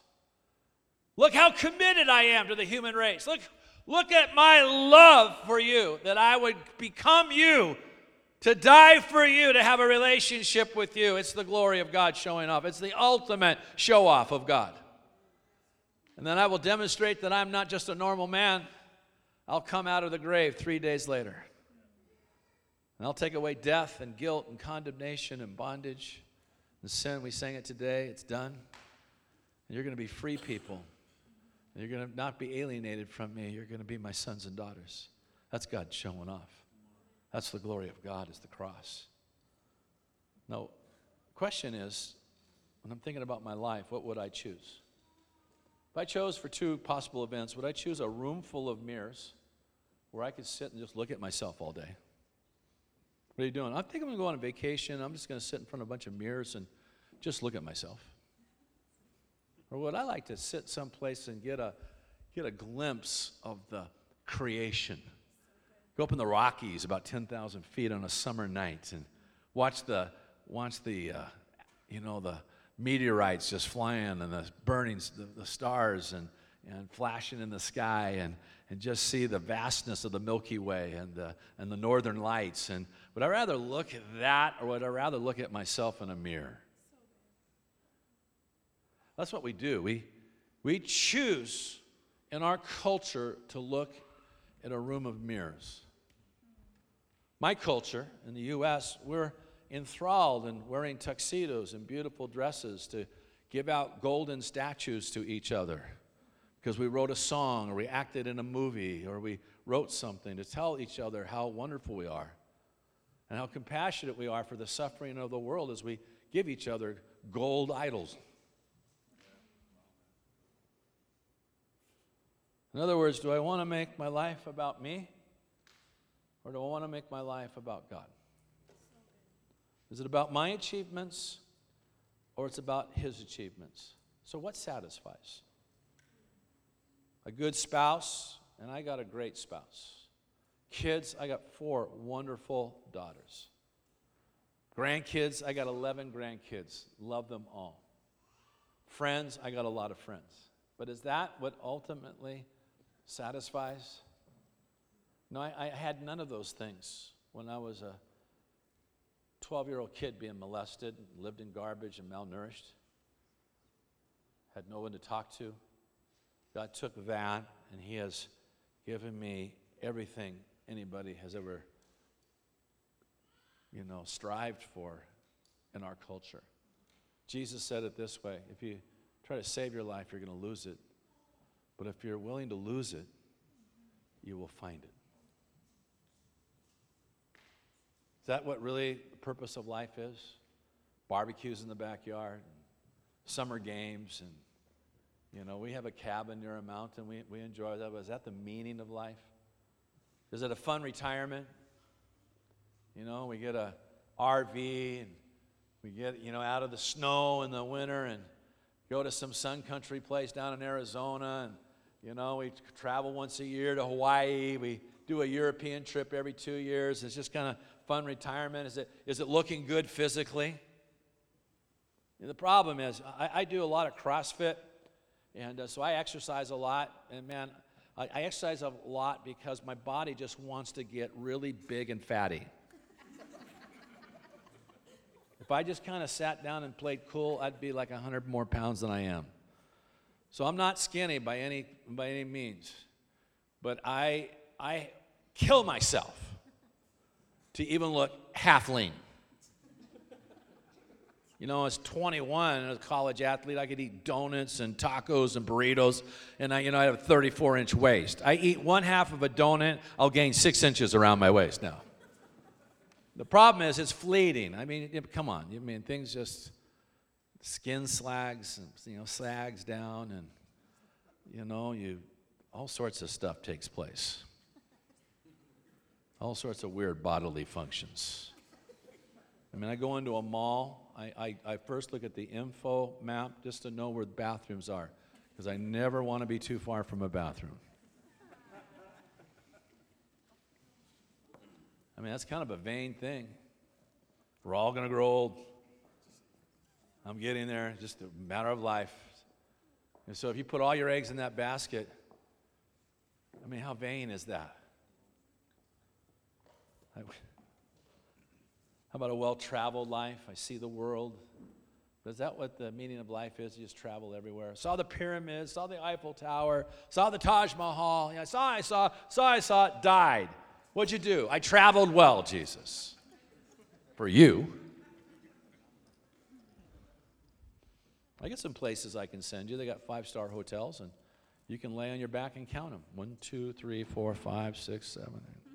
Look how committed I am to the human race. Look, look at my love for you, that I would become you, to die for you, to have a relationship with you. It's the glory of God showing off. It's the ultimate show off of God. And then I will demonstrate that I'm not just a normal man. I'll come out of the grave three days later. And I'll take away death and guilt and condemnation and bondage and sin. We sang it today. It's done. And you're going to be free people. You're going to not be alienated from me. You're going to be my sons and daughters. That's God showing off. That's the glory of God is the cross. Now, question is, when I'm thinking about my life, what would I choose? If I chose for two possible events, would I choose a room full of mirrors where I could sit and just look at myself all day? What are you doing? I think I'm going to go on a vacation. I'm just going to sit in front of a bunch of mirrors and just look at myself. Or would I like to sit someplace and get a, get a glimpse of the creation? Go up in the Rockies about 10,000 feet on a summer night and watch the, watch the uh, you know, the meteorites just flying and the burning, the, the stars and, and flashing in the sky and, and just see the vastness of the Milky Way and the, and the northern lights. And would I rather look at that or would I rather look at myself in a mirror? That's what we do. We, we choose in our culture to look at a room of mirrors. My culture in the U.S., we're enthralled in wearing tuxedos and beautiful dresses to give out golden statues to each other because we wrote a song or we acted in a movie or we wrote something to tell each other how wonderful we are and how compassionate we are for the suffering of the world as we give each other gold idols. In other words, do I want to make my life about me or do I want to make my life about God? Is it about my achievements or it's about his achievements? So what satisfies? A good spouse, and I got a great spouse. Kids, I got four wonderful daughters. Grandkids, I got 11 grandkids. Love them all. Friends, I got a lot of friends. But is that what ultimately satisfies? No, I, I had none of those things when I was a 12 year old kid being molested, lived in garbage and malnourished, had no one to talk to. God took that and He has given me everything anybody has ever, you know, strived for in our culture. Jesus said it this way if you try to save your life, you're going to lose it. But if you're willing to lose it, you will find it. Is that what really the purpose of life is? Barbecues in the backyard, summer games, and you know, we have a cabin near a mountain. We, we enjoy that. But is that the meaning of life? Is it a fun retirement? You know, we get a RV and we get, you know, out of the snow in the winter and go to some sun country place down in Arizona and you know, we travel once a year to Hawaii. We do a European trip every two years. It's just kind of fun retirement? Is it, is it looking good physically? And the problem is, I, I, do a lot of CrossFit, and uh, so I exercise a lot. And man, I, I exercise a lot because my body just wants to get really big and fatty. if I just kind of sat down and played cool, I'd be like 100 more pounds than I am. So I'm not skinny by any, by any means, but I, I kill myself to even look half lean. You know, I was 21 as a college athlete. I could eat donuts and tacos and burritos, and I, you know, I have a 34 inch waist. I eat one half of a donut, I'll gain six inches around my waist now. The problem is, it's fleeting. I mean, come on. I mean, things just skin slags, and, you know, sags down, and you know, you all sorts of stuff takes place all sorts of weird bodily functions. I mean, I go into a mall, I, I, I, first look at the info map just to know where the bathrooms are, because I never want to be too far from a bathroom. I mean, that's kind of a vain thing. We're all going to grow old. I'm getting there, just a matter of life. And so if you put all your eggs in that basket, I mean, how vain is that? How about a well traveled life? I see the world. Is that what the meaning of life is? You just travel everywhere. Saw the pyramids, saw the Eiffel Tower, saw the Taj Mahal. Yeah, I saw, I saw, saw, I saw, died. What'd you do? I traveled well, Jesus. For you. I get some places I can send you. They got five star hotels, and you can lay on your back and count them. One, two, three, four, five, six, seven, eight.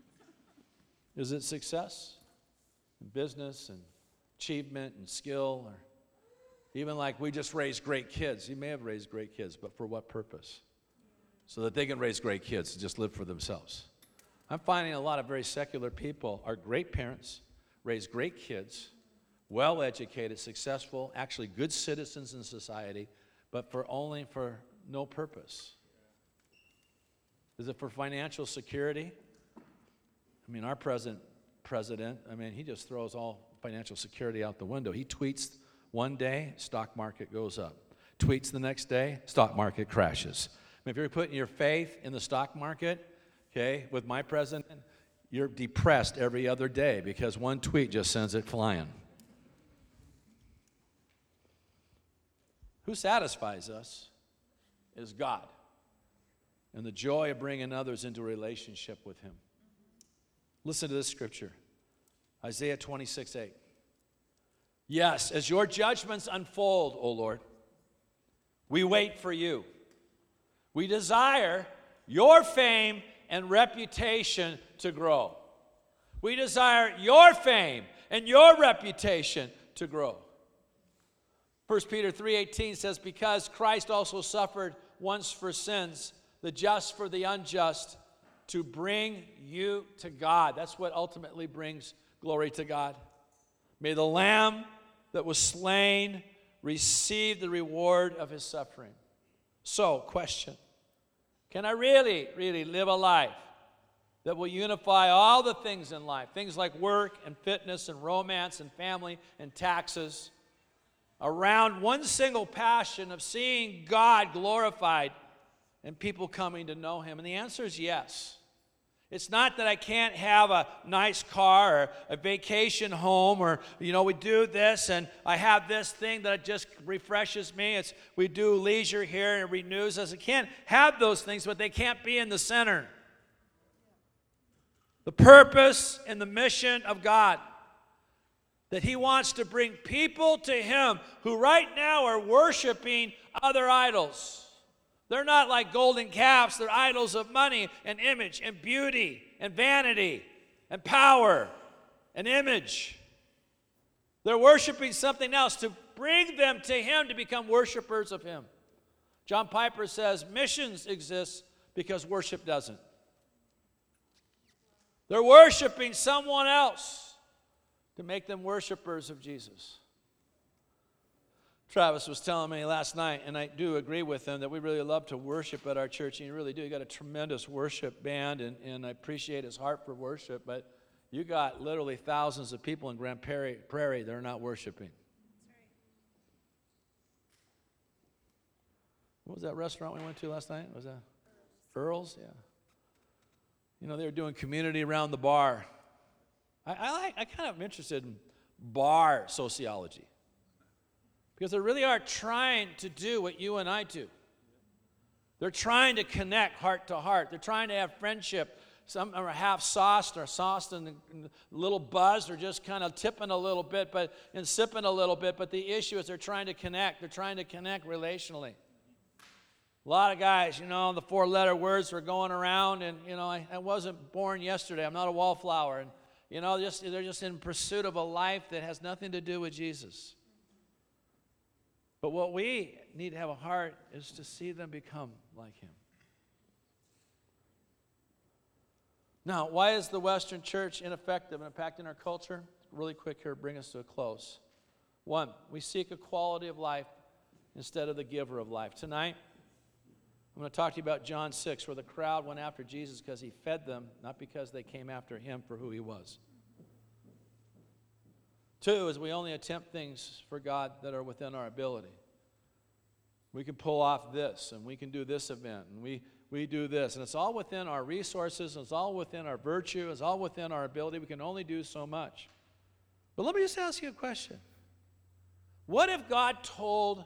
Is it success in business and achievement and skill? Or even like we just raised great kids. You may have raised great kids, but for what purpose? So that they can raise great kids and just live for themselves. I'm finding a lot of very secular people are great parents, raise great kids, well educated, successful, actually good citizens in society, but for only for no purpose. Is it for financial security? I mean, our present president, I mean, he just throws all financial security out the window. He tweets one day, stock market goes up. Tweets the next day, stock market crashes. I mean, if you're putting your faith in the stock market, okay, with my president, you're depressed every other day because one tweet just sends it flying. Who satisfies us is God and the joy of bringing others into relationship with Him. Listen to this scripture Isaiah 26 8. Yes, as your judgments unfold, O Lord, we wait for you. We desire your fame and reputation to grow. We desire your fame and your reputation to grow. 1 Peter 3:18 says because Christ also suffered once for sins, the just for the unjust, to bring you to God. That's what ultimately brings glory to God. May the lamb that was slain receive the reward of his suffering. So, question Can I really, really live a life that will unify all the things in life? Things like work and fitness and romance and family and taxes around one single passion of seeing God glorified and people coming to know Him? And the answer is yes. It's not that I can't have a nice car or a vacation home or, you know, we do this and I have this thing that just refreshes me. It's we do leisure here and it renews us. I can't have those things, but they can't be in the center. The purpose and the mission of God that He wants to bring people to Him who right now are worshiping other idols. They're not like golden calves, they're idols of money and image and beauty and vanity and power and image. They're worshiping something else to bring them to Him to become worshipers of Him. John Piper says missions exist because worship doesn't. They're worshiping someone else make them worshipers of Jesus. Travis was telling me last night, and I do agree with him, that we really love to worship at our church, and you really do. You got a tremendous worship band, and, and I appreciate his heart for worship, but you got literally thousands of people in Grande Prairie, Prairie that are not worshiping. What was that restaurant we went to last night? Was that Earl's? Yeah. You know, they were doing community around the bar. I, I, like, I kind of am interested in bar sociology. Because they really are trying to do what you and I do. They're trying to connect heart to heart. They're trying to have friendship. Some are half sauced or sauced and a little buzzed or just kind of tipping a little bit but and sipping a little bit. But the issue is they're trying to connect. They're trying to connect relationally. A lot of guys, you know, the four letter words were going around, and, you know, I, I wasn't born yesterday. I'm not a wallflower. And, you know, just, they're just in pursuit of a life that has nothing to do with Jesus. But what we need to have a heart is to see them become like him. Now, why is the Western church ineffective and impacting our culture? Really quick here, bring us to a close. One, we seek a quality of life instead of the giver of life. Tonight, I'm going to talk to you about John 6, where the crowd went after Jesus because he fed them, not because they came after him for who he was. Two is we only attempt things for God that are within our ability. We can pull off this, and we can do this event, and we, we do this. And it's all within our resources, and it's all within our virtue, it's all within our ability. We can only do so much. But let me just ask you a question. What if God told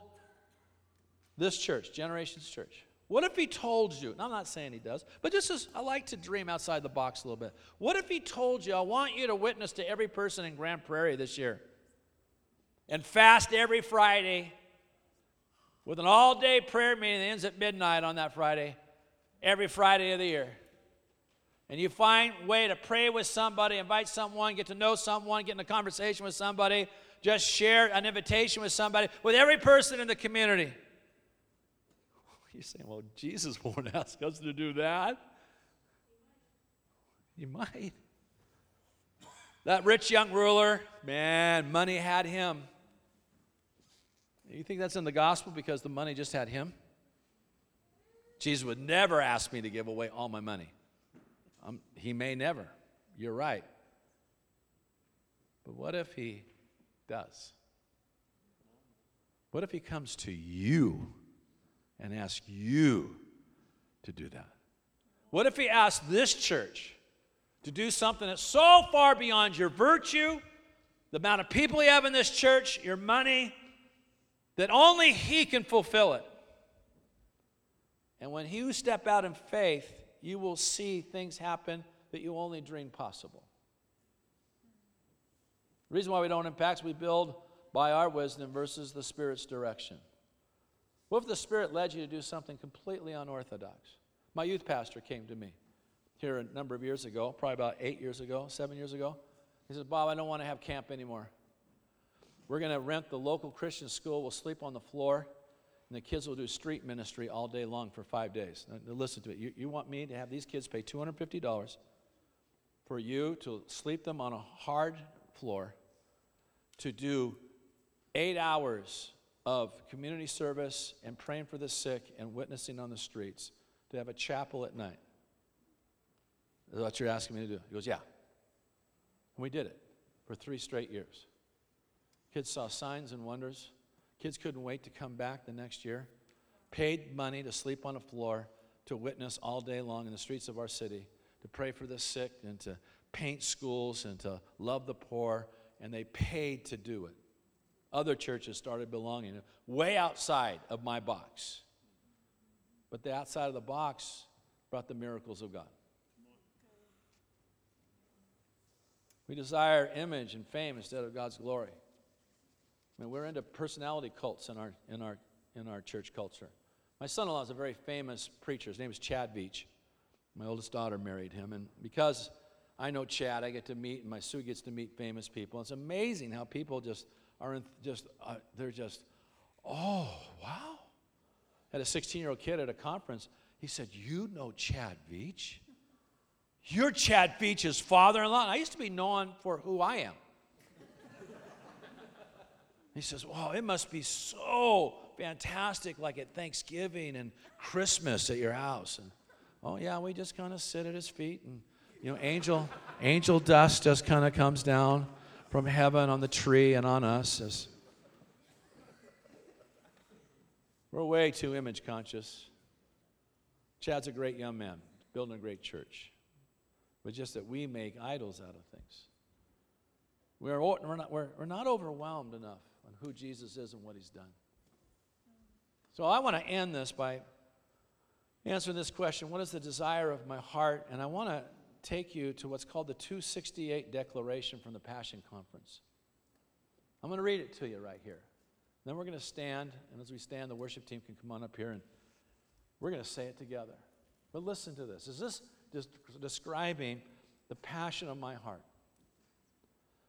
this church, Generations Church, what if he told you, and I'm not saying he does, but just as I like to dream outside the box a little bit. What if he told you, I want you to witness to every person in Grande Prairie this year and fast every Friday with an all day prayer meeting that ends at midnight on that Friday, every Friday of the year. And you find a way to pray with somebody, invite someone, get to know someone, get in a conversation with somebody, just share an invitation with somebody, with every person in the community. You're saying, well, Jesus won't ask us to do that. You might. That rich young ruler, man, money had him. You think that's in the gospel because the money just had him? Jesus would never ask me to give away all my money. Um, he may never. You're right. But what if he does? What if he comes to you and ask you to do that? What if he asks this church to do something that's so far beyond your virtue, the amount of people you have in this church, your money, that only He can fulfill it. And when you step out in faith, you will see things happen that you only dreamed possible. The reason why we don't impact we build by our wisdom versus the Spirit's direction? What if the Spirit led you to do something completely unorthodox? My youth pastor came to me here a number of years ago, probably about eight years ago, seven years ago. He says, Bob, I don't want to have camp anymore. We're going to rent the local Christian school. We'll sleep on the floor, and the kids will do street ministry all day long for five days. Now, listen to it. You, you want me to have these kids pay $250 for you to sleep them on a hard floor, to do eight hours of community service and praying for the sick and witnessing on the streets, to have a chapel at night. Is that what you're asking me to do? He goes, Yeah. And we did it for three straight years. Kids saw signs and wonders. Kids couldn't wait to come back the next year. Paid money to sleep on a floor, to witness all day long in the streets of our city, to pray for the sick and to paint schools and to love the poor, and they paid to do it. Other churches started belonging way outside of my box. But the outside of the box brought the miracles of God. We desire image and fame instead of God's glory. I mean, we're into personality cults in our, in our, in our church culture. My son in law is a very famous preacher. His name is Chad Veach. My oldest daughter married him. And because I know Chad, I get to meet, and my Sue gets to meet famous people. It's amazing how people just are just, uh, they're just, oh, wow. Had a 16 year old kid at a conference. He said, You know Chad Veach? You're Chad Veach's father in law. I used to be known for who I am. he says, Wow, it must be so fantastic, like at Thanksgiving and Christmas at your house. And, oh, yeah, we just kind of sit at his feet and, you know, angel, angel dust just kind of comes down from heaven on the tree and on us as we're way too image conscious. Chad's a great young man, building a great church but just that we make idols out of things. We're, we're, not, we're, we're not overwhelmed enough on who Jesus is and what he's done. So I want to end this by answering this question What is the desire of my heart? And I want to take you to what's called the 268 Declaration from the Passion Conference. I'm going to read it to you right here. Then we're going to stand, and as we stand, the worship team can come on up here and we're going to say it together. But listen to this. Is this just describing the passion of my heart.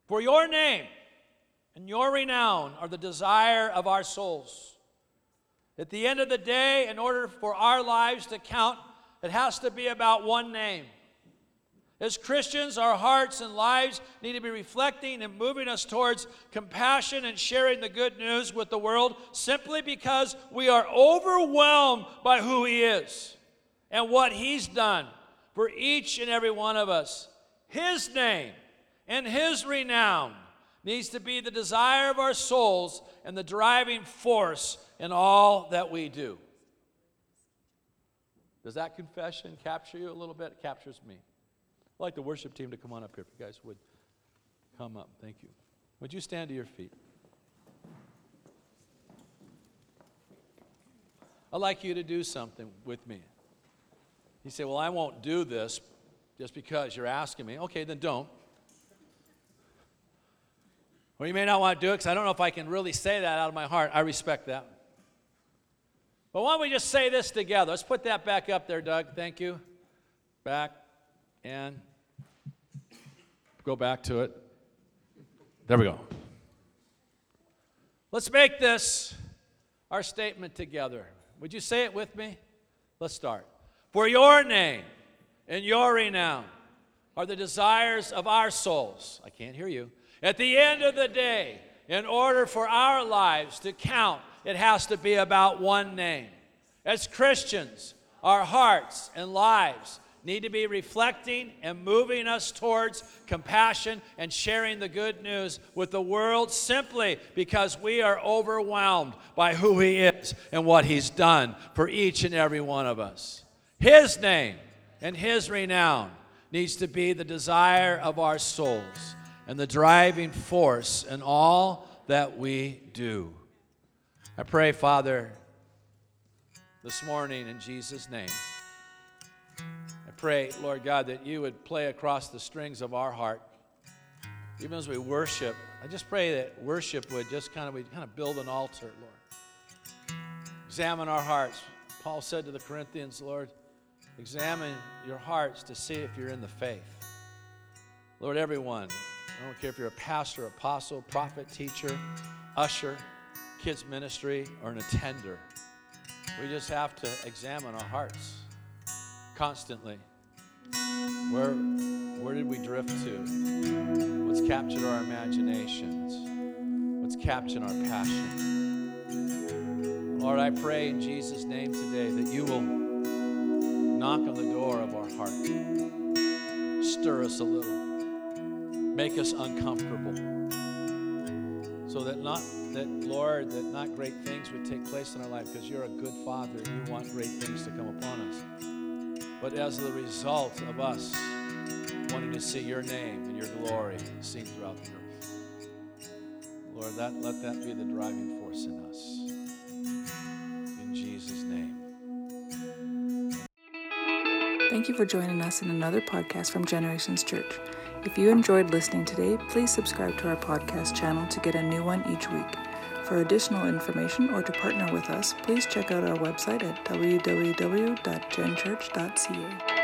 For your name and your renown are the desire of our souls. At the end of the day, in order for our lives to count, it has to be about one name. As Christians, our hearts and lives need to be reflecting and moving us towards compassion and sharing the good news with the world simply because we are overwhelmed by who He is and what He's done for each and every one of us. His name and His renown needs to be the desire of our souls and the driving force in all that we do. Does that confession capture you a little bit? It captures me. I'd like the worship team to come on up here if you guys would come up. Thank you. Would you stand to your feet? I'd like you to do something with me. You say, Well, I won't do this just because you're asking me. Okay, then don't. Or you may not want to do it because I don't know if I can really say that out of my heart. I respect that. But why don't we just say this together? Let's put that back up there, Doug. Thank you. Back and go back to it. There we go. Let's make this our statement together. Would you say it with me? Let's start. For your name and your renown are the desires of our souls. I can't hear you. At the end of the day, in order for our lives to count, it has to be about one name. As Christians, our hearts and lives need to be reflecting and moving us towards compassion and sharing the good news with the world simply because we are overwhelmed by who He is and what He's done for each and every one of us. His name and His renown needs to be the desire of our souls and the driving force in all that we do. I pray, Father, this morning in Jesus' name. Pray, Lord God, that you would play across the strings of our heart, even as we worship I just pray that worship would just kind of we kind of build an altar, Lord. Examine our hearts. Paul said to the Corinthians, Lord, examine your hearts to see if you're in the faith. Lord, everyone, I don't care if you're a pastor, apostle, prophet, teacher, usher, kids ministry, or an attender. We just have to examine our hearts constantly. Where, where did we drift to? What's captured our imaginations? What's captured our passion? Lord, I pray in Jesus' name today that you will knock on the door of our heart, stir us a little, make us uncomfortable, so that not that Lord, that not great things would take place in our life because you're a good Father. and You want great things to come upon us but as the result of us wanting to see your name and your glory seen throughout the earth. Lord, that, let that be the driving force in us. In Jesus' name. Thank you for joining us in another podcast from Generations Church. If you enjoyed listening today, please subscribe to our podcast channel to get a new one each week. For additional information or to partner with us, please check out our website at www.genchurch.ca.